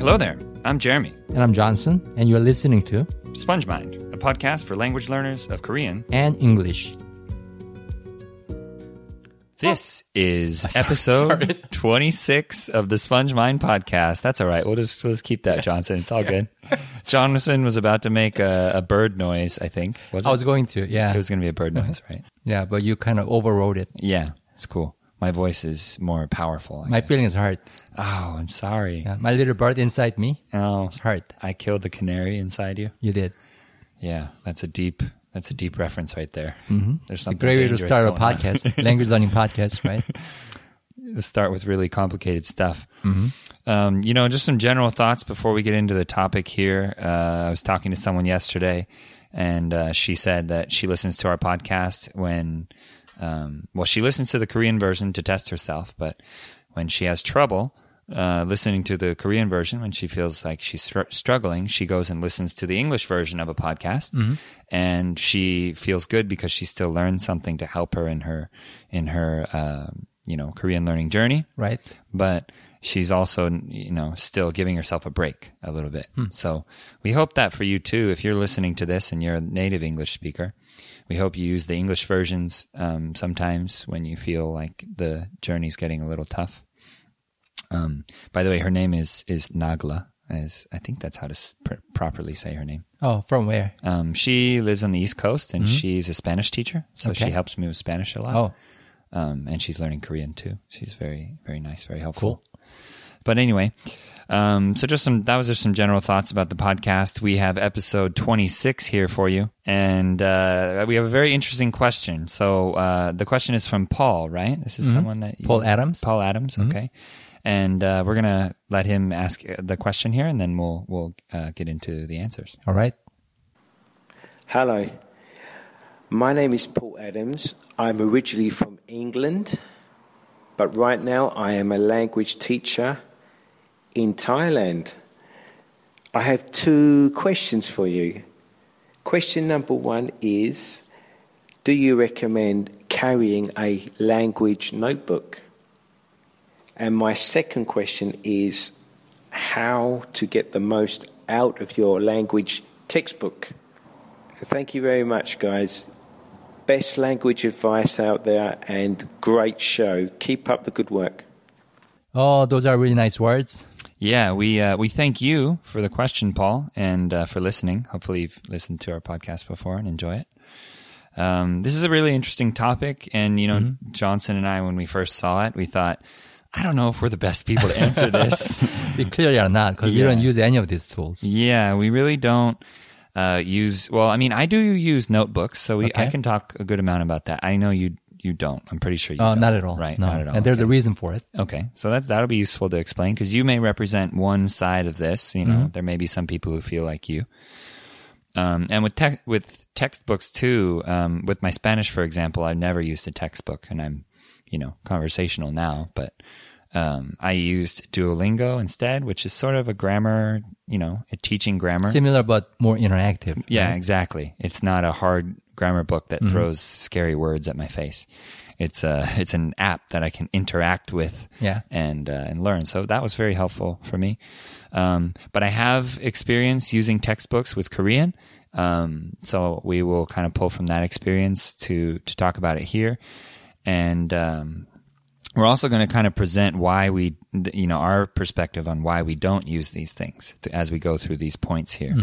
Hello there. I'm Jeremy. And I'm Johnson, and you're listening to Sponge Mind, a podcast for language learners of Korean. and English. This is episode 26 of the Sponge Mind podcast. That's all right. We'll just, we'll just keep that, Johnson. It's all good. Johnson was about to make a, a bird noise, I think. Was it? I was going to, yeah. it was going to be a bird uh-huh. noise, right? yeah, but you kind of overrode it. Yeah, it's cool. My voice is more powerful. I My guess. feelings hurt. Oh, I'm sorry. Yeah, my little bird inside me Oh, it's hurt. I killed the canary inside you. You did. Yeah, that's a deep that's a deep reference right there. Mm-hmm. There's A something great way to start a podcast, language learning podcast, right? Let's start with really complicated stuff. Um, you know, just some general thoughts before we get into the topic here. Uh, I was talking to someone yesterday, and uh, she said that she listens to our podcast when, um, well, she listens to the Korean version to test herself, but when she has trouble uh, listening to the Korean version, when she feels like she's str- struggling, she goes and listens to the English version of a podcast, and she feels good because she still learned something to help her in her in her uh, you know Korean learning journey. Right? but she's also you know still giving herself a break a little bit. So we hope that for you too if you're listening to this and you're a native english speaker we hope you use the english versions um, sometimes when you feel like the journey's getting a little tough. Um, by the way her name is is nagla as i think that's how to pr- properly say her name. Oh, from where? um, she lives on the east coast and she's a spanish teacher so she helps me with spanish a lot. Oh, um, and she's learning Korean too. She's very, very nice, very helpful. But anyway, um, so just some that was just some general thoughts about the podcast. We have episode 26 here for you, and uh, we have a very interesting question. So uh, the question is from Paul, right? This is someone that you- Paul Adams. Paul Adams, okay. And uh, we're gonna let him ask uh, the question here, and then we'll we'll uh, get into the answers. all right. Hello, my name is Paul Adams. I'm originally from England, but right now I am a language teacher in Thailand. I have two questions for you. Question number one is Do you recommend carrying a language notebook? And my second question is how to get the most out of your language textbook. Thank you very much, guys. Best language advice out there and great show. Keep up the good work. Oh, those are really nice words. Yeah, we uh, we thank you for the question, Paul, and uh, for listening. Hopefully, you've listened to our podcast before and enjoy it. Um, this is a really interesting topic, and you know, Johnson and I, when we first saw it, we thought, I don't know if we're the best people to answer this. We clearly are not because we don't use any of these tools. yeah, we really don't uh, use. Well, I mean, I do use notebooks, so we I can talk a good amount about that. I know you you don't. I'm pretty sure you. Oh, don't. not at all. Right, No. not at all. And there's a reason for it. Okay, so that that'll be useful to explain because you may represent one side of this. You know, Mm-hmm. there may be some people who feel like you. Um, and with tech with textbooks too. Um, with my Spanish, for example, I've never used a textbook, and I'm, you know, conversational now. But um, I used Duolingo instead, which is sort of a grammar, you know, a teaching grammar. Similar but more interactive. Yeah, exactly. It's not a hard grammar book that Mm-hmm. throws scary words at my face. It's a it's an app that I can interact with Yeah. and uh, and learn. So that was very helpful for me. Um, but I have experience using textbooks with Korean. Um, so we will kind of pull from that experience to to talk about it here, and um, we're also going to kind of present why we, you know, our perspective on why we don't use these things as we go through these points here.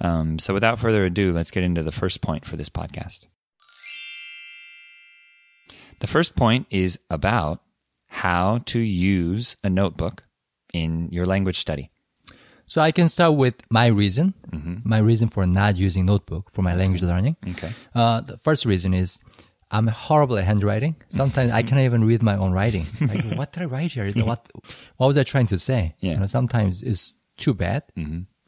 Um, so without further ado, let's get into the first point for this podcast. The first point is about how to use a notebook in your language study. So I can start with my reason, Mm-hmm. my reason for not using notebook for my language learning. Okay. Uh, the first reason is I'm horrible at handwriting. Sometimes I can't even read my own writing. Like, what did I write here? What, what was I trying to say? Yeah. You know, sometimes it's too bad,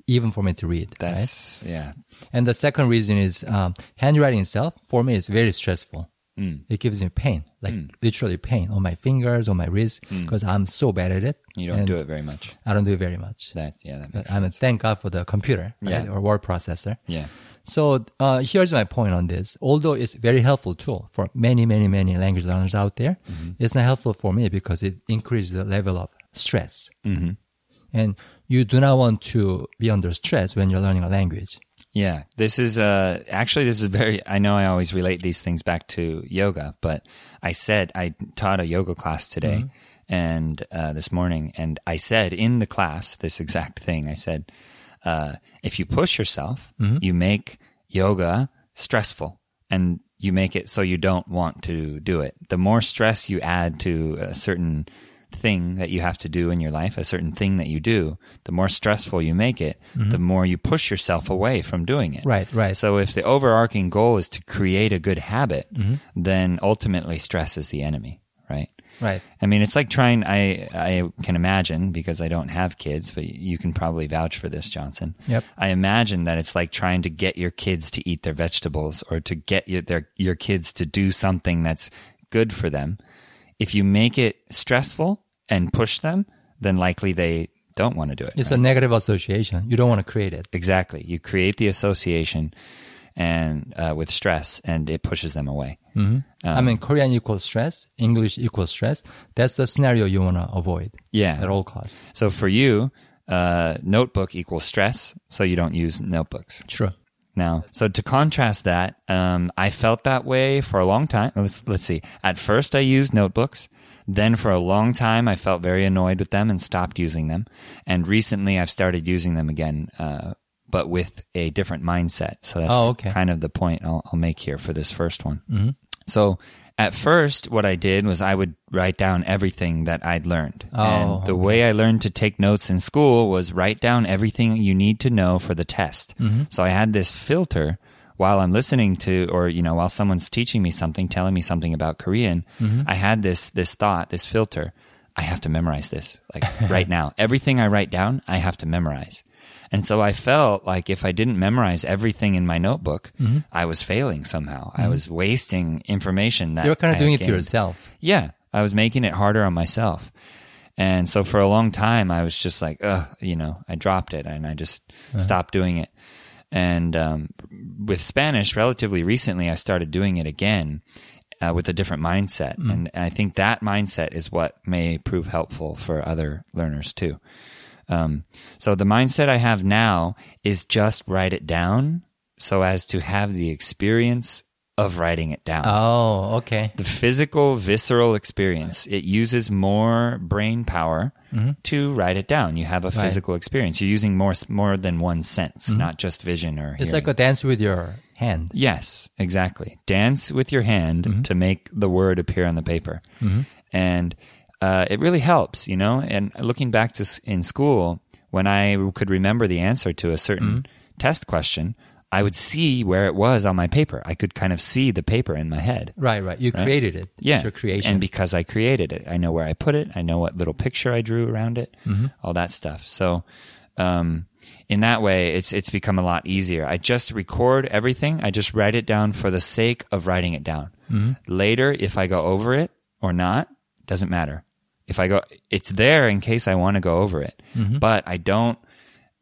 even for me to read. right? That's yeah. And the second reason is um, handwriting itself for me is very stressful. Mm. It gives me pain, like literally pain on my fingers, on my wrists, because I'm so bad at it. Mm. You don't do it very much. I don't do it very much. That yeah, that makes I mean, thank God for the computer right? Yeah. or word processor. Yeah. So uh, here's my point on this. Although it's a very helpful tool for many, many, many language learners out there, Mm-hmm. it's not helpful for me because it increases the level of stress. Mm-hmm. And you do not want to be under stress when you're learning a language. Yeah, this is uh actually this is very I know I always relate these things back to yoga, but I said I taught a yoga class today and uh this morning and I said in the class this exact thing. I said uh if you push yourself, you make yoga stressful and you make it so you don't want to do it. The more stress you add to a certain thing that you have to do in your life, a certain thing that you do, the more stressful you make it, mm-hmm. the more you push yourself away from doing it. Right, right. So if the overarching goal is to create a good habit, mm-hmm. then ultimately stress is the enemy, right? Right. I mean, it's like trying. I I can imagine because I don't have kids, but you can probably vouch for this, Johnson. Yep. I imagine that it's like trying to get your kids to eat their vegetables or to get your their your kids to do something that's good for them. If you make it stressful and push them, then likely they don't want to do it. It's right? a negative association. You don't want to create it. Exactly. You create the association and uh, with stress, and it pushes them away. I mean, Korean equals stress, English equals stress. That's the scenario you want to avoid Yeah. at all costs. So for you, uh, notebook equals stress, so you don't use notebooks. True. Now, so to contrast that, um, I felt that way for a long time. Let's let's see. At first, I used notebooks. Then, for a long time, I felt very annoyed with them and stopped using them. And recently, I've started using them again, uh, but with a different mindset. So that's Oh, okay. kind of the point I'll, I'll make here for this first one. So at first, what I did was I would write down everything that I'd learned. Oh, and the way I learned to take notes in school was write down everything you need to know for the test. Mm-hmm. So I had this filter while I'm listening to, or, you know, while someone's teaching me something, telling me something about Korean, mm-hmm. I had this, this thought, this filter. I have to memorize this, like right now. Everything I write down, I have to memorize. And so I felt like if I didn't memorize everything in my notebook, I was failing somehow. I was wasting information that You're kind I of doing had it to yourself. Yeah, I was making it harder on myself. And so for a long time, I was just like, ugh, you know, I dropped it and I just stopped doing it. And um, with Spanish, relatively recently, I started doing it again uh, with a different mindset. And I think that mindset is what may prove helpful for other learners too. Um, so the mindset I have now is just write it down so as to have the experience of writing it down Oh, okay. the physical, visceral experience. It uses more brain power mm-hmm. to write it down. You have a physical experience. You're using more more than one sense, mm-hmm. not just vision or. It's hearing. like a dance with your hand. Yes, exactly. Dance with your hand mm-hmm. to make the word appear on the paper. And uh, it really helps, you know? And looking back to in school, when I could remember the answer to a certain test question, I would see where it was on my paper. I could kind of see the paper in my head. Right, right. You created it. Yeah. It's your creation. And because I created it, I know where I put it. I know what little picture I drew around it, all that stuff. So, um, in that way, it's, it's become a lot easier. I just record everything. I just write it down for the sake of writing it down. Later, if I go over it or not, doesn't matter. If I go, it's there in case I want to go over it, mm-hmm. but I don't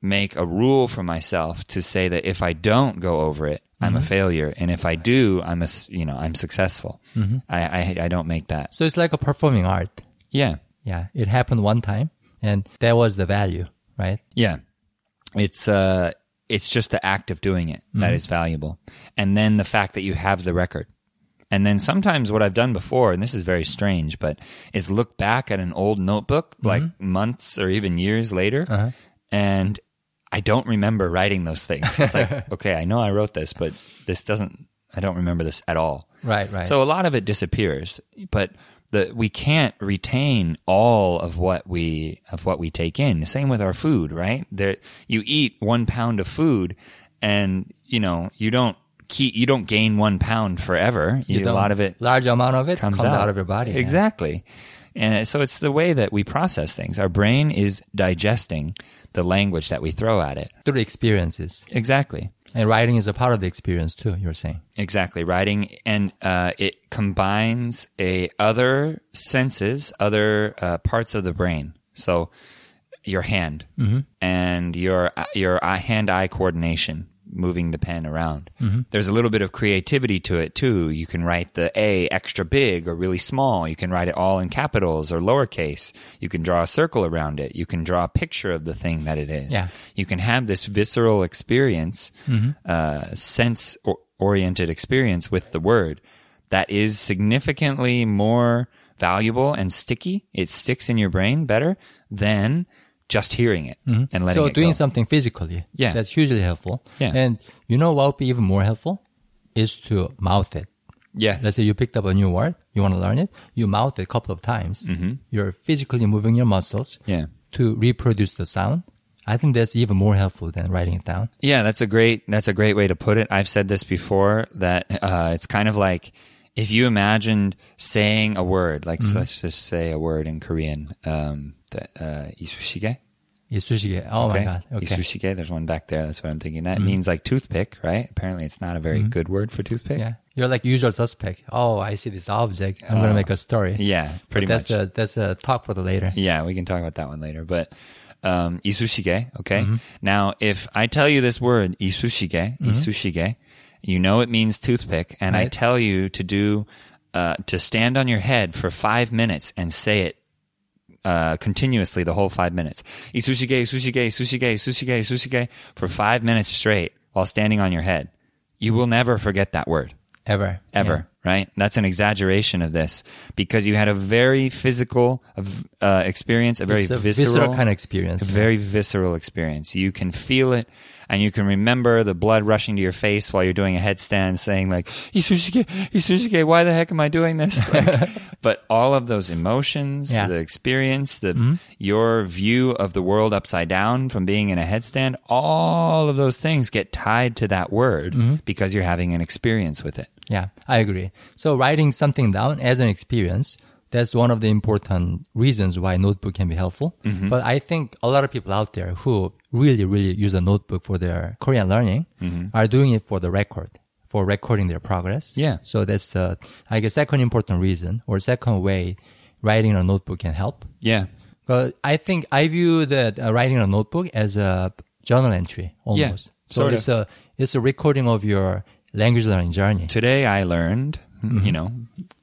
make a rule for myself to say that if I don't go over it, I'm a mm-hmm. failure, and if I do, I'm a you know I'm successful. Mm-hmm. I, I I don't make that. so it's like a performing art. Yeah, Yeah. It happened one time and that was the value, right? yeah. It's uh it's just the act of doing it that is valuable, and then the fact that you have the record. And then sometimes what I've done before, and this is very strange, but is look back at an old notebook mm-hmm. like months or even years later, uh-huh. and I don't remember writing those things. It's like, okay, I know I wrote this, but this doesn't, I don't remember this at all. Right, right. So a lot of it disappears, but the, we can't retain all of what we, of what we take in. The same with our food, right? There, you eat one pound of food and, you know, you don't keep, you don't gain one pound forever. You, a lot of it large amount of it comes, comes, out. of your body. yeah. Exactly. And so it's the way that we process things. Our brain is digesting the language that we throw at it. Through experiences. Exactly. And writing is a part of the experience too, you're saying. Exactly. Writing and uh, it combines a other senses, other uh, parts of the brain. So your hand and your your eye- hand-eye coordination moving the pen around. Mm-hmm. There's a little bit of creativity to it too. You can write the A extra big or really small. You can write it all in capitals or lowercase. You can draw a circle around it. You can draw a picture of the thing that it is. Yeah. You can have this visceral experience, Mm-hmm. uh, sense oriented experience with the word that is significantly more valuable and sticky. It sticks in your brain better than just hearing it and letting Mm-hmm. so it doing go. something physically, Yeah. that's hugely helpful. Yeah. And you know what would be even more helpful is to mouth it. Yes. Let's say you picked up a new word, you want to learn it, you mouth it a couple of times. You're physically moving your muscles Mm-hmm. Yeah. to reproduce the sound. I think that's even more helpful than writing it down. Yeah, that's a great that's a great way to put it. I've said this before that uh, it's kind of like if you imagined saying a word, like Mm-hmm. so let's just say a word in Korean, um, the, uh, isushige. Isushige. Oh my god. Okay. Mm-hmm. Isushige. There's one back there. That's what I'm thinking. That means like toothpick, right? Apparently, it's not a very good word for toothpick. Yeah. You're like usual suspect. Oh, I see this object. I'm going to make a story. Oh. Yeah, pretty But that's much. a that's a talk for the later. Yeah, we can talk about that one later. But um, isushige, okay? Mm-hmm. Now, if I tell you this word, isushige, isushige, you know it means toothpick, and I tell you to do uh, to stand on your head for five minutes and say it uh, continuously the whole five minutes. Isushige, isushige, isushige, isushige, isushige for five minutes straight while standing on your head. You will never forget that word Ever. ever, right? That's an exaggeration of this because you had a very physical uh, experience, a very a visceral, visceral kind of experience. a very visceral experience. You can feel it and you can remember the blood rushing to your face while you're doing a headstand saying like, Isushige, Isushige, why the heck am I doing this? Like, but all of those emotions, Yeah. the experience, the, mm-hmm. your view of the world upside down from being in a headstand, all of those things get tied to that word mm-hmm. because you're having an experience with it. Yeah, I agree. So writing something down as an experience, that's one of the important reasons why notebook can be helpful. Mm-hmm. But I think a lot of people out there who really, really use a notebook for their Korean learning are doing it for the record, for recording their progress. Mm-hmm. Yeah. So that's the, I guess, second important reason or second way writing a notebook can help. Yeah. But I think I view that uh, writing a notebook as a journal entry almost. Yeah, so it's a it's a recording of your language learning journey. Today I learned, you know,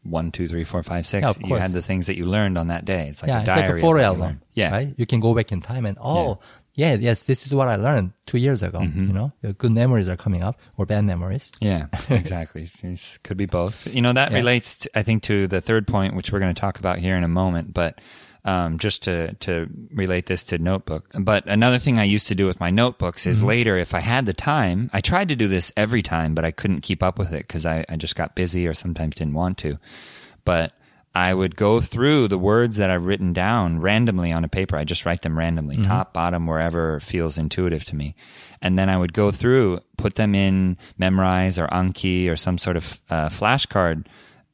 one, two, three, four, five, six. Mm-hmm. Yeah, you had the things that you learned on that day. It's like yeah, a it's diary. like a photo album. Yeah. right. You can go back in time and oh, yeah, yes, this is what I learned two years ago. Mm-hmm. You know, the good memories are coming up or bad memories. Yeah, exactly. It could be both. You know, that Yeah. relates, to, I think, to the third point, which we're going to talk about here in a moment. But um, just to to relate this to notebook. But another thing I used to do with my notebooks is Mm-hmm. later, if I had the time, I tried to do this every time, but I couldn't keep up with it because I, I just got busy or sometimes didn't want to. But I would go through the words that I've written down randomly on a paper. I just write them randomly, Mm-hmm. top, bottom, wherever feels intuitive to me. And then I would go through, put them in Memrise or Anki or some sort of uh, flashcard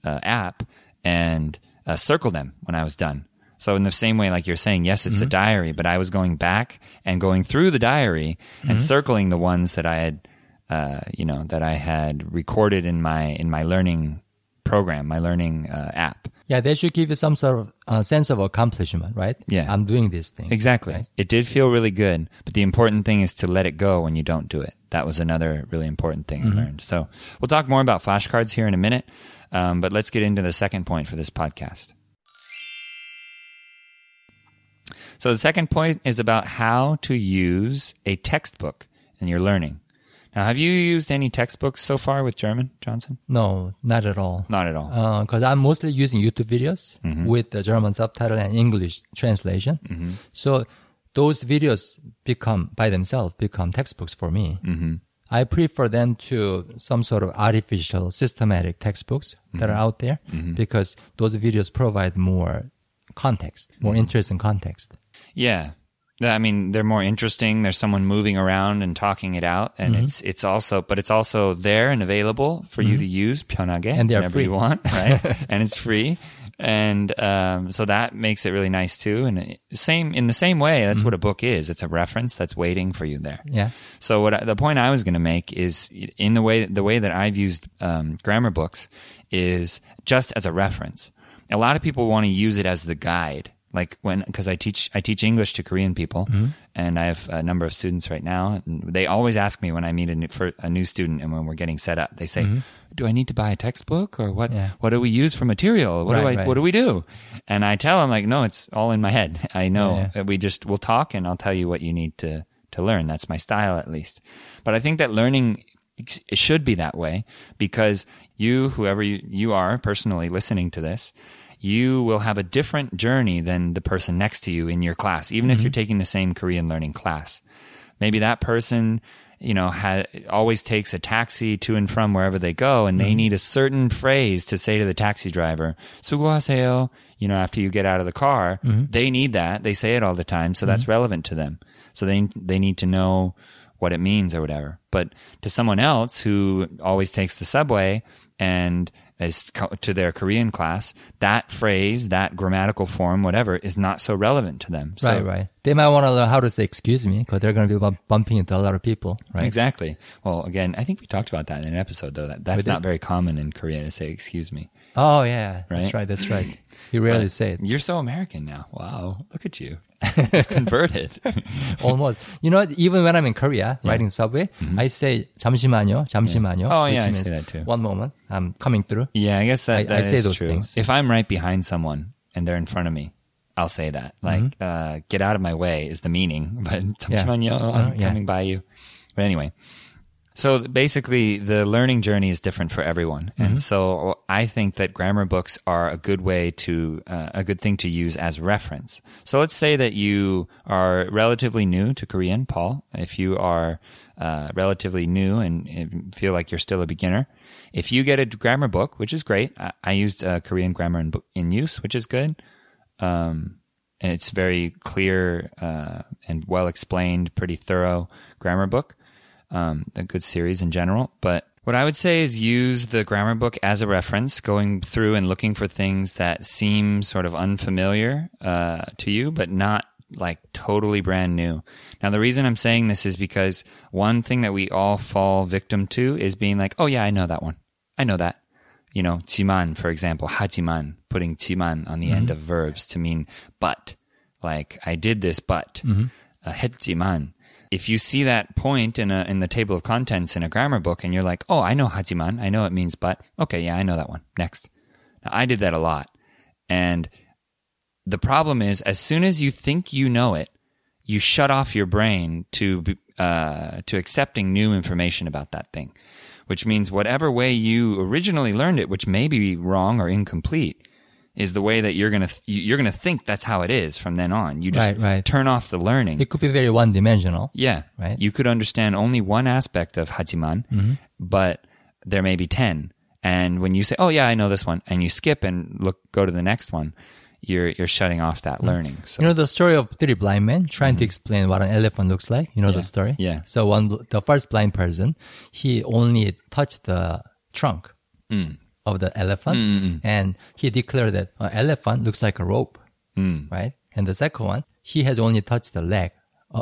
uh, app and uh, circle them when I was done. So in the same way, like you're saying, yes, it's a diary, but I was going back and going through the diary and circling the ones that I had, uh, you know, that I had recorded in my in my learning program, my learning uh, app. Yeah, they should give you some sort of uh, sense of accomplishment, right? Yeah. I'm doing these things. Exactly. It did feel really good, but the important thing is to let it go when you don't do it. That was another really important thing I learned. So we'll talk more about flashcards here in a minute, um, but let's get into the second point for this podcast. So the second point is about how to use a textbook in your learning. Now, have you used any textbooks so far with German, Johnson? No, not at all. Not at all. because I'm mostly using YouTube videos Mm-hmm. with the German subtitle and English translation. Mm-hmm. So those videos become by themselves become textbooks for me. Mm-hmm. I prefer them to some sort of artificial systematic textbooks that Mm-hmm. are out there because those videos provide more context, Mm-hmm. more interesting context. Yeah. I mean, they're more interesting. There's someone moving around and talking it out, and Mm-hmm. it's it's also, but it's also there and available for you to use Pyeonage And whenever free. you want, right? and it's free, and um, so that makes it really nice too. And same in the same way, that's Mm-hmm. what a book is. It's a reference that's waiting for you there. Yeah. So what I, the point I was going to make is in the way the way that I've used um, grammar books is just as a reference. A lot of people want to use it as the guide. Like when, because I teach I teach English to Korean people, mm-hmm. and I have a number of students right now. And they always ask me when I meet a new, for a new student and when we're getting set up, they say, mm-hmm. "Do I need to buy a textbook or what? Yeah. What do we use for material? What do I Right, right. what do we do?" And I tell them like, "No, it's all in my head. I know. Yeah, that We just we'll talk and I'll tell you what you need to to learn. That's my style at least. But I think that learning it should be that way because you, whoever you, you are personally listening to this, you will have a different journey than the person next to you in your class, even if you're taking the same Korean learning class. Maybe that person, you know, ha- always takes a taxi to and from wherever they go, and they need a certain phrase to say to the taxi driver, "수고하세요." You know, after you get out of the car, they need that. They say it all the time, so that's relevant to them. So they they need to know what it means or whatever. But to someone else who always takes the subway and co- to their Korean class, that phrase, that grammatical form, whatever, is not so relevant to them. So, right, right. They might want to learn how to say excuse me because they're going to be bump- bumping into a lot of people, right? Exactly. Well, again, I think we talked about that in an episode, though. That that's not very common in Korea to say "excuse me." Oh yeah, Right? that's right. That's right. You rarely say it. You're so American now. Wow, look at you, You've converted. Almost. You know, what? even when I'm in Korea riding subway, I say 잠시만요, 잠시만요. Mm-hmm. Oh, which yeah, I means say that too. One moment, I'm coming through. yeah, I guess that, I- that I say is those true. things. If I'm right behind someone and they're in front of me, I'll say that. Like, uh, "get out of my way" is the meaning, but 잠시만요, Uh, I'm yeah. coming by you. But anyway, so basically, the learning journey is different for everyone, and so I think that grammar books are a good way to uh, a good thing to use as reference. So let's say that you are relatively new to Korean, Paul. If you are uh, relatively new and, and feel like you're still a beginner, if you get a grammar book, which is great, I, I used uh, Korean grammar in, book- in use, which is good. Um, and it's very clear uh, and well explained, pretty thorough grammar book Um, a good series in general. But what I would say is use the grammar book as a reference, going through and looking for things that seem sort of unfamiliar uh, to you, but not like totally brand new. Now, the reason I'm saying this is because one thing that we all fall victim to is being like, oh, yeah, I know that one. I know that you know, 지만, for example, 하지만, putting 지만 on the end of verbs to mean but. Like, I did this, but. Uh, 했지만. if you see that point in a in the table of contents in a grammar book and you're like, "Oh, I know Hajiman. I know it means but." Okay, yeah, I know that one. Next. Now, I did that a lot. And the problem is as soon as you think you know it, you shut off your brain to uh, to accepting new information about that thing, which means whatever way you originally learned it, which may be wrong or incomplete, is the way that you're gonna th- you're gonna think that's how it is from then on. You just Right, right. turn off the learning. It could be very one dimensional. Yeah. Right. You could understand only one aspect of Hajiman, but there may be 10. And when you say, "Oh yeah, I know this one," and you skip and look go to the next one, you're you're shutting off that learning. So You know the story of three blind men trying to explain what an elephant looks like. You know the story. Mm-hmm. Yeah. So one, the first blind person, he only touched the trunk Mm. Of the elephant, mm, mm, mm. and he declared that an elephant looks like a rope, Mm. right? And the second one, he has only touched the leg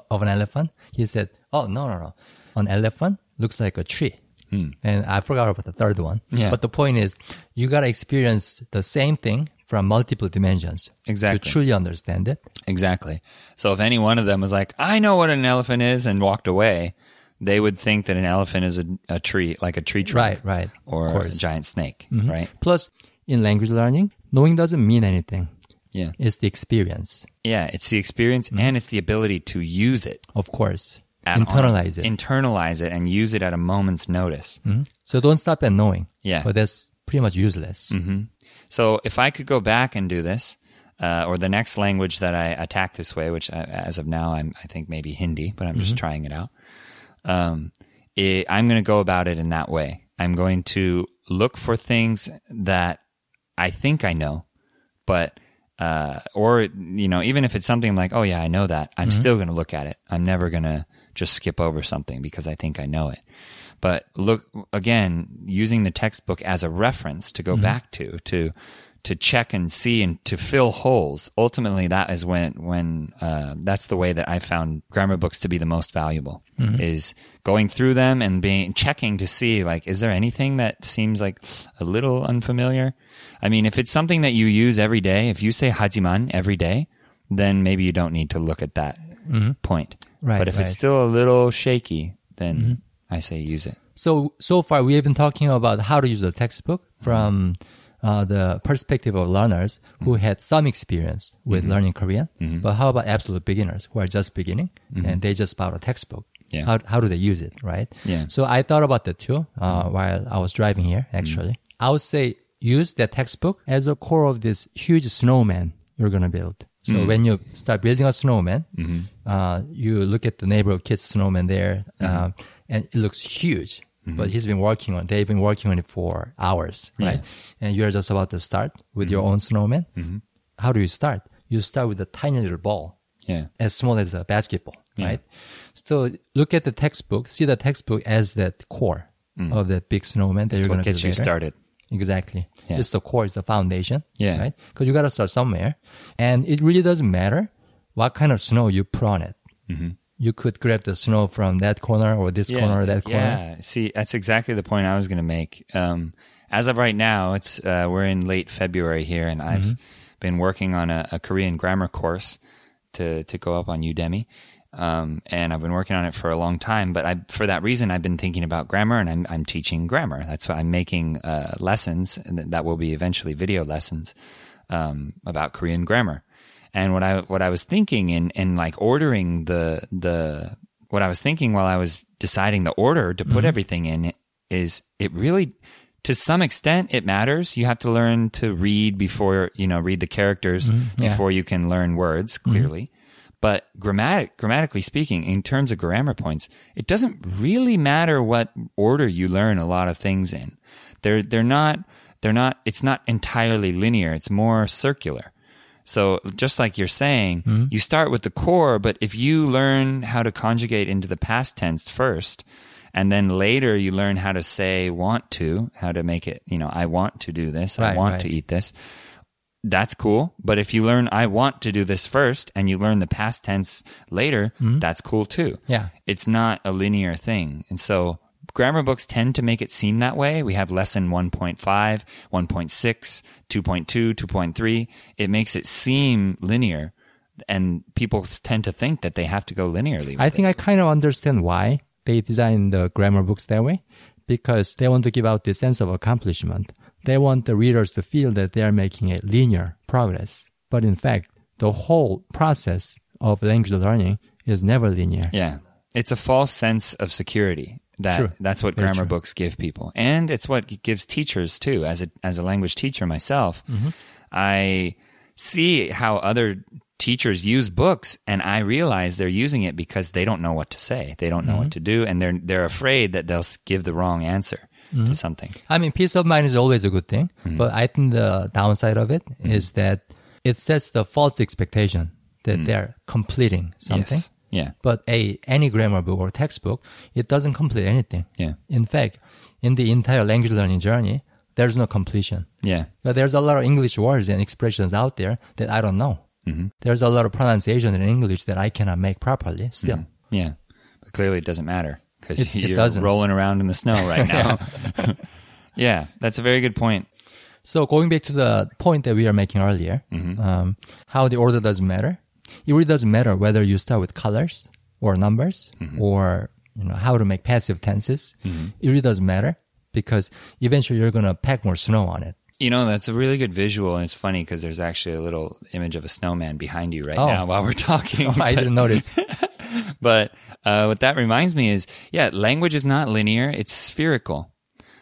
of an elephant. He said, "Oh no, no, no, an elephant looks like a tree." And I forgot about the third one. Yeah. But the point is, you gotta experience the same thing from multiple dimensions Exactly. to truly understand it. Exactly. So if any one of them was like, I know what an elephant is and walked away, they would think that an elephant is a, a tree, like a tree trunk. Right, right. Or a. Mm-hmm. giant snake, right? Plus, in language learning, knowing doesn't mean anything. Yeah. It's the experience, Yeah. It's the experience Mm-hmm. and it's the ability to use it. of course. at- on a- Internalize it. Internalize it and use it at a moment's notice. so don't stop at knowing. Yeah. But that's pretty much useless. So if I could go back and do this, uh, or the next language that I attack this way, which I, as of now I'm, I think maybe Hindi, but I'm just trying it out. Um, it, I'm going to go about it in that way. I'm going to look for things that I think I know, but uh, or you know, even if it's something I'm like, oh yeah, I know that, I'm still going to look at it. I'm never going to just skip over something because I think I know it. But look again, using the textbook as a reference to go back to to to check and see and to fill holes. Ultimately, that is when when uh, that's the way that I found grammar books to be the most valuable. Is going through them and being checking to see like, is there anything that seems like a little unfamiliar? I mean, if it's something that you use every day, if you say hajiman every day, then maybe you don't need to look at that point. Mm-hmm. Right, But if right. Mm-hmm. it's still a little shaky, then I say use it. So so far we have been talking about how to use a textbook from uh, the perspective of learners who Mm-hmm. had some experience with learning Korean. But how about absolute beginners who are just beginning and they just bought a textbook? Mm-hmm. Yeah. How how do they use it, right? Yeah. So I thought about that too uh, while I was driving here. Actually, I would say use that textbook as a core of this huge snowman you're gonna build. So when you start building a snowman, uh, you look at the neighborhood kid's snowman there, uh, and it looks huge. Mm-hmm. But he's been working on. They've been working on it for hours, right? And you're just about to start with your mm-hmm. own snowman. Mm-hmm. How do you start? You start with a tiny little ball Yeah. as small as a basketball, right? So look at the textbook, see the textbook as that core mm. of that big snowman that That's you're going to get you started. Exactly. Yeah. It's the core, it's the foundation. Yeah. Right? Because you got to start somewhere. And it really doesn't matter what kind of snow you put on it. Mm-hmm. You could grab the snow from that corner or this corner or that corner. Yeah. See, that's exactly the point I was going to make. Um, as of right now, it's uh, we're in late February here, and I've Mm-hmm. been working on a, a Korean grammar course to to go up on Udemy. Um, and I've been working on it for a long time, but I, for that reason, I've been thinking about grammar and I'm, I'm teaching grammar. That's why I'm making, uh, lessons that will be eventually video lessons, um, about Korean grammar. And what I, what I was thinking in, in like ordering the, the, what I was thinking while I was deciding the order to put mm-hmm. everything in is it really, to some extent, it matters. You have to learn to read before, you know, read the characters mm-hmm. yeah. before you can learn words mm-hmm. clearly. But grammatic, grammatically speaking, in terms of grammar points, it doesn't really matter what order you learn a lot of things in. They're, they're not, they're not, it's not entirely linear. It's more circular. So just like you're saying, hmm? you start with the core, but if you learn how to conjugate into the past tense first, and then later you learn how to say want to, how to make it, you know, I want to do this, I want right. to eat this. That's cool. But if you learn I want to do this first and you learn the past tense later, hmm? that's cool too. Yeah. It's not a linear thing. And so grammar books tend to make it seem that way. We have lesson 1.5, 1.6, 2.2, 2.3. It makes it seem linear. And people tend to think that they have to go linearly. I think I kind of understand why they design the grammar books that way because they want to give out this sense of accomplishment. They want the readers to feel that they are making a linear progress. But in fact, the whole process of language learning is never linear. Yeah. It's a false sense of security. That True. that's what Very grammar true. books give people. And it's what it gives teachers too. As a as a language teacher myself, Mm-hmm. I see how other teachers use books and I realize they're using it because they don't know what to say. They don't know Mm-hmm. what to do and they're they're afraid that they'll give the wrong answer Mm-hmm. to something. I mean, peace of mind is always a good thing, Mm-hmm. but I think the downside of it is that it sets the false expectation that they're completing something. Mm. Yes. Yeah. But a any grammar book or textbook, it doesn't complete anything. Yeah. In fact, in the entire language learning journey, there's no completion. Yeah. But there's a lot of English words and expressions out there that I don't know. Mm-hmm. There's a lot of pronunciation in English that I cannot make properly still. Mm-hmm. Yeah. But clearly it doesn't matter because you're doesn't. rolling around in the snow right now. yeah, that's a very good point. So going back to the point that we were making earlier, mm-hmm. um, how the order doesn't matter. It really doesn't matter whether you start with colors or numbers mm-hmm. or you know how to make passive tenses. Mm-hmm. It really doesn't matter because eventually you're gonna pack more snow on it. You know, that's a really good visual, and it's funny because there's actually a little image of a snowman behind you right Oh. now while we're talking. Oh, I didn't notice. But uh, what that reminds me is, yeah, language is not linear; it's spherical.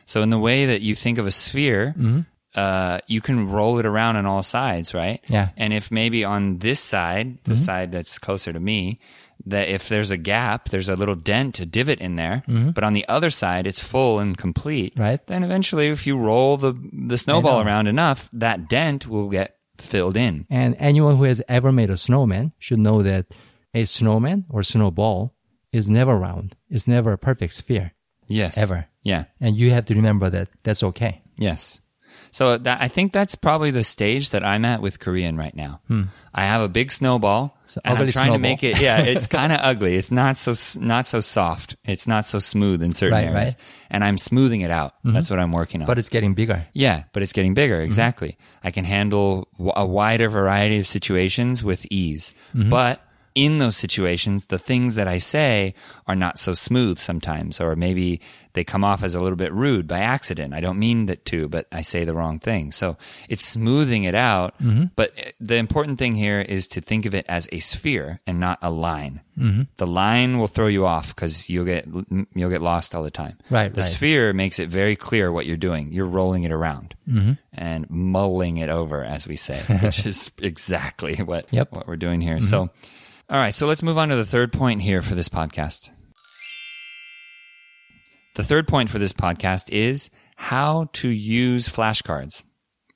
So in the way that you think of a sphere, mm-hmm. Uh, you can roll it around on all sides, right? Yeah. And if maybe on this side, the side that's closer to me, that if there's a gap, there's a little dent, a divot in there, but on the other side, it's full and complete. Right. Then eventually, if you roll the the snowball around enough, that dent will get filled in. And anyone who has ever made a snowman should know that a snowman or snowball is never round. It's never a perfect sphere. Yes. Ever. Yeah. And you have to remember that that's okay. Yes. So that I think that's probably the stage that I'm at with Korean right now. I have a big snowball, So and I'm trying to make it. Yeah, it's kind of ugly. It's not so not so soft. It's not so smooth in certain Right, areas, right. Mm-hmm. and I'm smoothing it out. That's what I'm working on. But it's getting bigger. Yeah, but it's getting Mm-hmm. bigger. Exactly. I can handle w- a wider variety of situations with ease. Mm-hmm. But in those situations, the things that I say are not so smooth sometimes, or maybe they come off as a little bit rude by accident. I don't mean that to, but I say the wrong thing. So it's smoothing it out. Mm-hmm. But uh, the important thing here is to think of it as a sphere and not a line. Mm-hmm. The line will throw you off because you'll get you'll get lost all the time. Right, The right. sphere makes it very clear what you're doing. You're rolling it around Mm-hmm. and mulling it over, as we say, which is exactly what Yep. Mm-hmm. what we're doing here. So, all right, so let's move on to the third point here for this podcast. The third point for this podcast is how to use flashcards.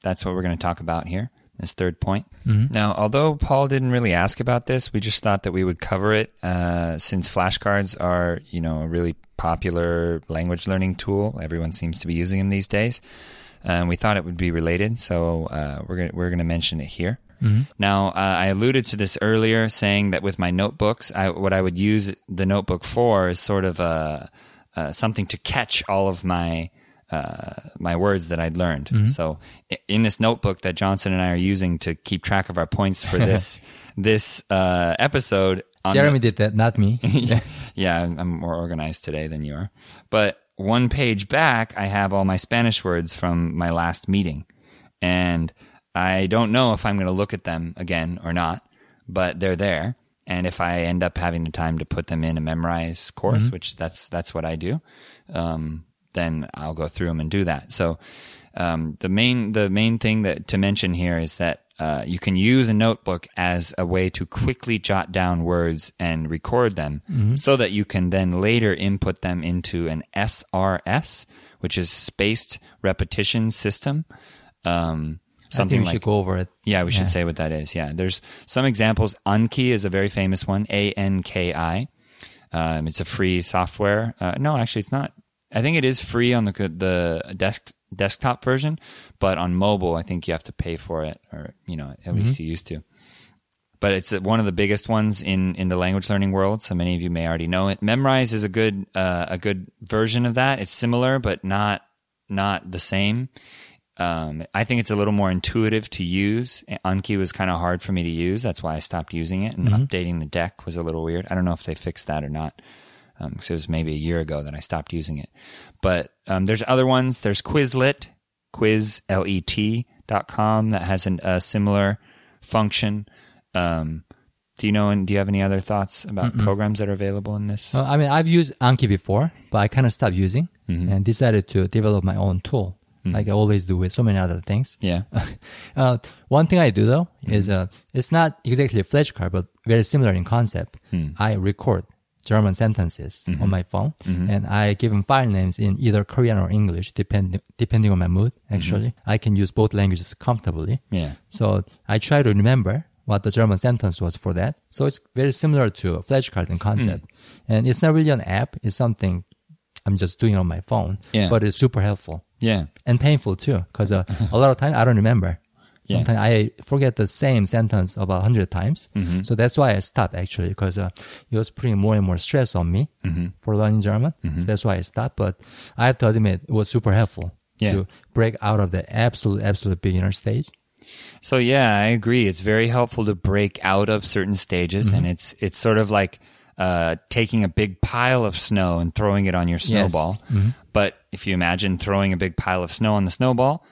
That's what we're going to talk about here. This third point. Now, although Paul didn't really ask about this, we just thought that we would cover it uh, since flashcards are, you know, a really popular language learning tool. Everyone seems to be using them these days, and we thought it would be related. So uh, we're gonna, we're going to mention it here. Now, uh, I alluded to this earlier, saying that with my notebooks, I, what I would use the notebook for is sort of a, uh, something to catch all of my uh, my words that I'd learned. So, in this notebook that Johnson and I are using to keep track of our points for this this uh, episode, on Jeremy did that, not me. the- yeah, I'm, I'm more organized today than you are. But one page back, I have all my Spanish words from my last meeting, and I don't know if I'm going to look at them again or not, but they're there. And if I end up having the time to put them in a Memrise course, which that's that's what I do, um, then I'll go through them and do that. So um, the main the main thing that to mention here is that uh, you can use a notebook as a way to quickly jot down words and record them, so that you can then later input them into an SRS, which is spaced repetition system. Um, something think we like should go over it. yeah, we should say what that is. Yeah, there's some examples. Anki is a very famous one. A N K I. Um, it's a free software. Uh, no, actually, it's not. I think it is free on the the desk desktop version, but on mobile, I think you have to pay for it, or you know, at least you used to. But it's one of the biggest ones in, in the language learning world. So many of you may already know it. Memrise is a good uh, a good version of that. It's similar, but not not the same. Um, I think it's a little more intuitive to use. Anki was kind of hard for me to use. That's why I stopped using it. And updating the deck was a little weird. I don't know if they fixed that or not. Um, 'cause it was maybe a year ago that I stopped using it. But um, there's other ones. There's Quizlet, quizlet.com, that has an, a similar function. Um, do you know? And do you have any other thoughts about programs that are available in this? Well, I mean, I've used Anki before, but I kind of stopped using Mm-hmm. and decided to develop my own tool, like I always do with so many other things. yeah. Uh, one thing I do though Mm-hmm. is uh, it's not exactly a flashcard, but very similar in concept. Hmm. I record German sentences Mm-hmm. on my phone, and I give them file names in either Korean or English, depending depending on my mood. Actually, I can use both languages comfortably. Mm-hmm. Yeah. So I try to remember what the German sentence was for that. So it's very similar to a flashcard in concept, Hmm. and it's not really an app. It's something I'm just doing it on my phone. Yeah. But it's super helpful Yeah. and painful too, because uh, a lot of times I don't remember. Yeah. Sometimes I forget the same sentence about a hundred times. Mm-hmm. So that's why I stopped actually, because uh, it was putting more and more stress on me Mm-hmm. for learning German. So that's why I stopped. But I have to admit, it was super helpful Yeah. to break out of the absolute, absolute beginner stage. So yeah, I agree. It's very helpful to break out of certain stages, Mm-hmm. and it's it's sort of like uh, taking a big pile of snow and throwing it on your snowball. Mm-hmm. But if you imagine throwing a big pile of snow on the snowball,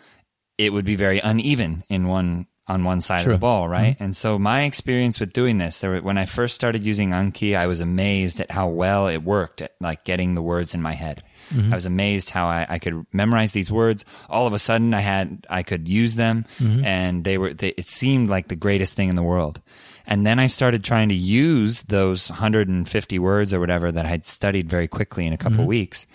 it would be very uneven in one on one side of the ball, right? And so my experience with doing this, there when I first started using Anki, I was amazed at how well it worked at like getting the words in my head. I was amazed how I, I could memorize these words. All of a sudden, I had I could use them, and they were. They, it seemed like the greatest thing in the world. And then I started trying to use those 150 words or whatever that I'd studied very quickly in a couple weeks,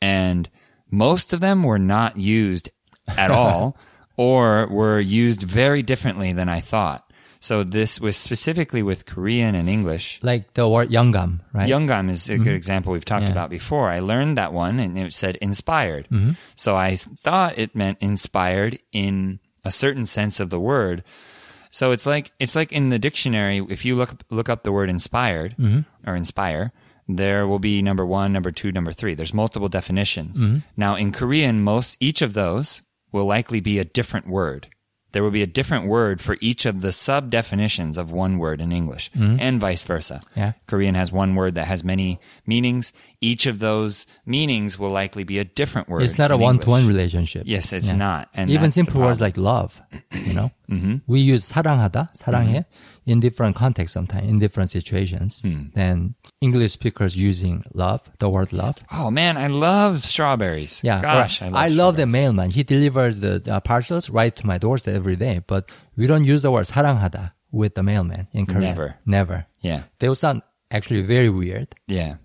and most of them were not used at all, or were used very differently than I thought. So this was specifically with Korean and English. Like the word 영감, right? Yungam is a good example we've talked Yeah. about before. I learned that one and it said inspired. Mm-hmm. So I thought it meant inspired in a certain sense of the word. So it's like it's like in the dictionary if you look look up the word inspired Mm-hmm. or inspire, there will be number 1, number 2, number 3. There's multiple definitions. Mm-hmm. Now in Korean most each of those will likely be a different word. There will be a different word for each of the sub definitions of one word in English and vice versa. Mm-hmm. Yeah. Korean has one word that has many meanings Each of those meanings will likely be a different word. It's not a in one-to-one English. relationship. Yes, it's Yeah. not. And Even that's the simple words problem. Mm-hmm. like love, you know, we use 사랑하다, 사랑해, in different contexts sometimes, in different situations. Hmm. Then English speakers using love, the word love. Oh man, I love strawberries. Yeah, Gosh, or I love, I love the strawberries. mailman. He delivers the uh, parcels right to my doorstep every day. But we don't use the word 사랑하다 with the mailman in Korea. Never. Never. Yeah. They will sound actually very weird. Yeah.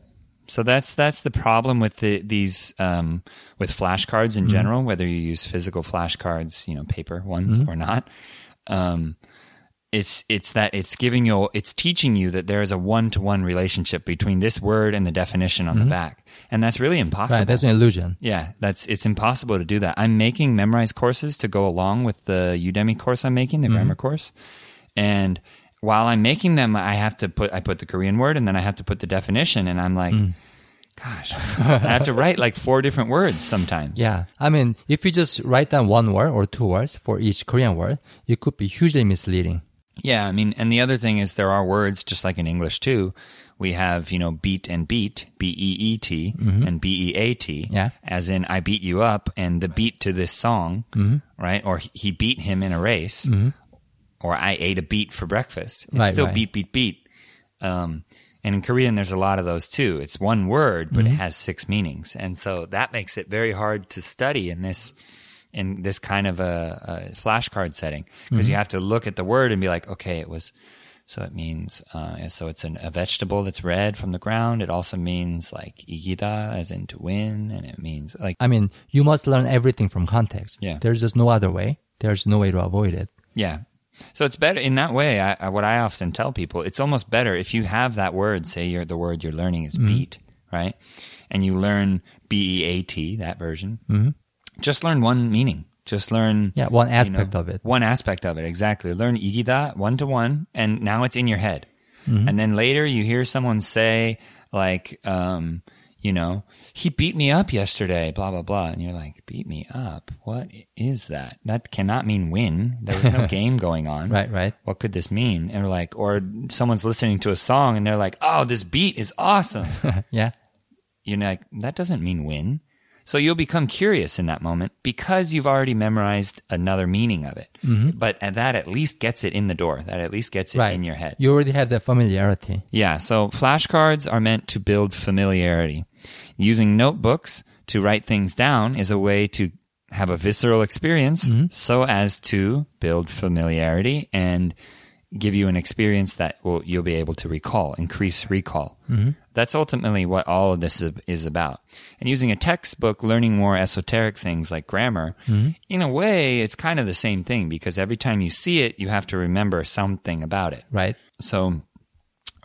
So that's that's the problem with the, these um, with flashcards in Mm-hmm. general, whether you use physical flashcards, you know, paper ones Mm-hmm. or not. Um, it's it's that it's giving you it's teaching you that there is a one to one relationship between this word and the definition on the back, and that's really impossible. Mm-hmm. Right. That's an illusion. Yeah, that's it's impossible to do that. I'm making Memrise courses to go along with the Udemy course I'm making, the grammar course. And while I'm making them, I have to put I put the Korean word and then I have to put the definition and I'm like gosh, I have to write like four different words sometimes. Yeah. I mean, if you just write down one word or two words for each Korean word, it could be hugely misleading. Yeah, I mean, and the other thing is there are words just like in English too. We have, you know, beat and beat, B E E T and B E A T. Mm-hmm. Yeah. As in, I beat you up and the beat to this song, Mm-hmm. right? Or he beat him in a race. Or I ate a beet for breakfast. It's Right, still right. beat, beat, beat. Um, and in Korean, there's a lot of those too. It's one word, but it Mm-hmm. has six meanings. And so that makes it very hard to study in this in this kind of a, a flashcard setting because Mm-hmm. you have to look at the word and be like, okay, it was. So it means, uh, so it's an, a vegetable that's red from the ground. It also means like igida, as in to win, and it means like I mean, you must learn everything from context. Yeah. There's just no other way. There's no way to avoid it. yeah. So it's better in that way. I, I, what I often tell people, it's almost better if you have that word. Say you're, the word you're learning is Mm-hmm. beat, right? And you learn B E A T that version. Mm-hmm. Just learn one meaning. Just learn Yeah, one you aspect know, of it. One aspect of it, exactly. Learn igida one to one, and now it's in your head. Mm-hmm. And then later you hear someone say, like, um, you know, he beat me up yesterday, blah, blah, blah. And you're like, beat me up? What is that? That cannot mean win. There was no game going on. Right, right. What could this mean? And we're like, or someone's listening to a song and they're like, oh, this beat is awesome. yeah. you're like, that doesn't mean win. So you'll become curious in that moment because you've already memorized another meaning of it. Mm-hmm. But that at least gets it in the door. That at least gets it Right. in your head. You already have that familiarity. Yeah. So flashcards are meant to build familiarity. Using notebooks to write things down is a way to have a visceral experience mm-hmm. so as to build familiarity and give you an experience that will, you'll be able to recall, increase recall. Mm-hmm. That's ultimately what all of this is, is about. And using a textbook, learning more esoteric things like grammar, mm-hmm. in a way, it's kind of the same thing because every time you see it, you have to remember something about it. Right. So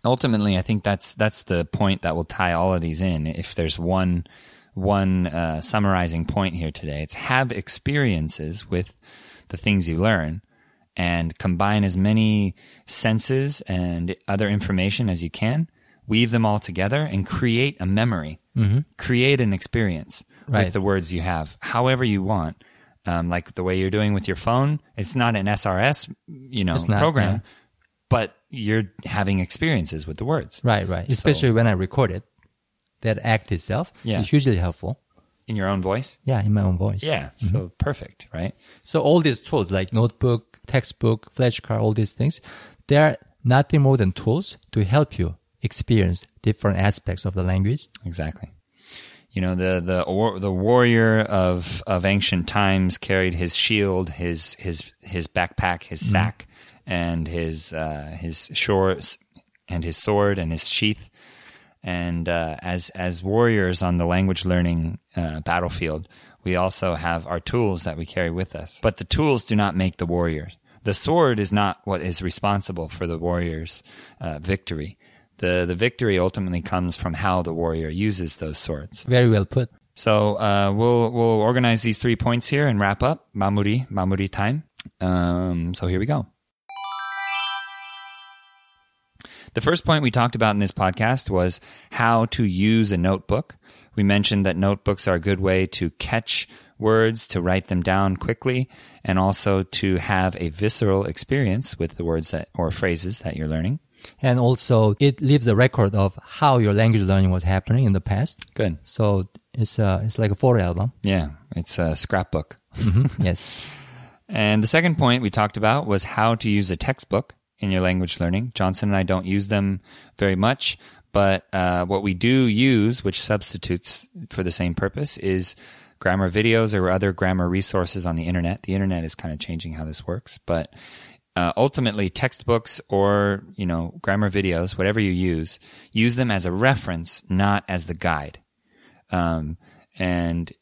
ultimately, I think that's that's the point that will tie all of these in. If there's one one uh, summarizing point here today, it's have experiences with the things you learn, and combine as many senses and other information as you can. Weave them all together and create a memory, create an experience Right. with the words you have, however you want. Um, like the way you're doing with your phone, it's not an SRS, you know, not, program yeah. but you're having experiences with the words Right, right. Especially when I record it. That act itself Yeah. is usually helpful. in your own voice. Yeah, in my own voice. Yeah, mm-hmm. so perfect, right? So all these tools like notebook, textbook, flashcard, all these things, they are nothing more than tools to help you experience different aspects of the language. Exactly. You know, the the or, the warrior of of ancient times carried his shield, his his his backpack, his mm-hmm. sack, and his uh, his shores, and his sword and his sheath. And uh, as as warriors on the language learning uh, battlefield, we also have our tools that we carry with us. But the tools do not make the warrior. the sword is not what is responsible for the warrior's uh, victory. The the victory ultimately comes from how the warrior uses those swords. Very well put. So uh, we'll we'll organize these three points here and wrap up. Mamuri Mamuri time. Um, so here we go. The first point we talked about in this podcast was how to use a notebook. We mentioned that notebooks are a good way to catch words, to write them down quickly, and also to have a visceral experience with the words that or phrases that you're learning. And also, it leaves a record of how your language learning was happening in the past. Good. So it's uh, it's like a photo album. Yeah, it's a scrapbook. yes. And the second point we talked about was how to use a textbook in your language learning. Johnson and I don't use them very much, but uh, what we do use, which substitutes for the same purpose, is grammar videos or other grammar resources on the internet. The internet is kind of changing how this works, but uh, ultimately textbooks or you know grammar videos, whatever you use, use them as a reference, not as the guide. Um, and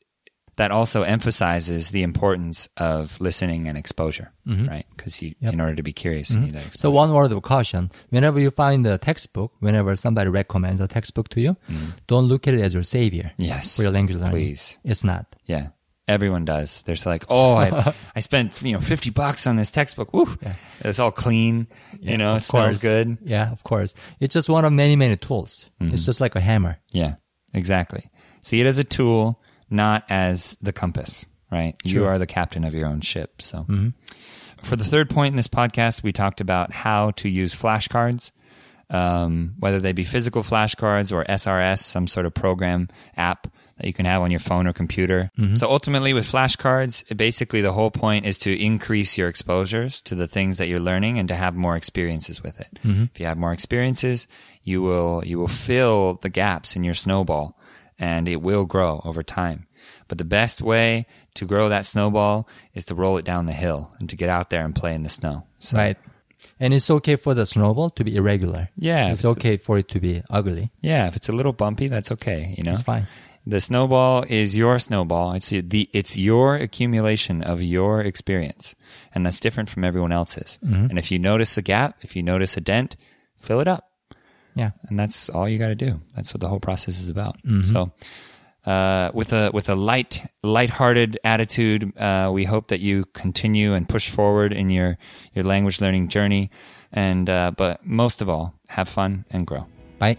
that also emphasizes the importance of listening and exposure, mm-hmm. right? Because you, in order to be curious, you mm-hmm. need that exposure. So one word of caution: whenever you find a textbook, whenever somebody recommends a textbook to you, mm-hmm. don't look at it as your savior yes, for your language learning. please. It's not. Yeah. Everyone does. There's like, oh, I, I spent, you know, 50 bucks on this textbook. Woo. It's all clean. you know, it smells course. good. Yeah, of course. It's just one of many, many tools. Mm-hmm. It's just like a hammer. Yeah, exactly. See it as a tool, not as the compass, right? You are the captain of your own ship. So, mm-hmm. for the third point in this podcast, we talked about how to use flashcards, um, whether they be physical flashcards or SRS, some sort of program app that you can have on your phone or computer. Mm-hmm. So, ultimately, with flashcards, basically the whole point is to increase your exposures to the things that you're learning and to have more experiences with it. Mm-hmm. If you have more experiences, you will you will fill the gaps in your snowball and it will grow over time. But the best way to grow that snowball is to roll it down the hill and to get out there and play in the snow. So, Right. And it's okay for the snowball to be irregular. Yeah, It's it's- okay for it to be ugly. Yeah, if it's a little bumpy, that's okay. You know, It's fine. The snowball is your snowball. It's the it's your accumulation of your experience, and that's different from everyone else's. Mm-hmm. And if you notice a gap, if you notice a dent, fill it up. Yeah. and that's all you got to do. That's what the whole process is about. So, uh, with a with a light lighthearted attitude, uh, we hope that you continue and push forward in your your language learning journey, and uh, but most of all, have fun and grow. Bye.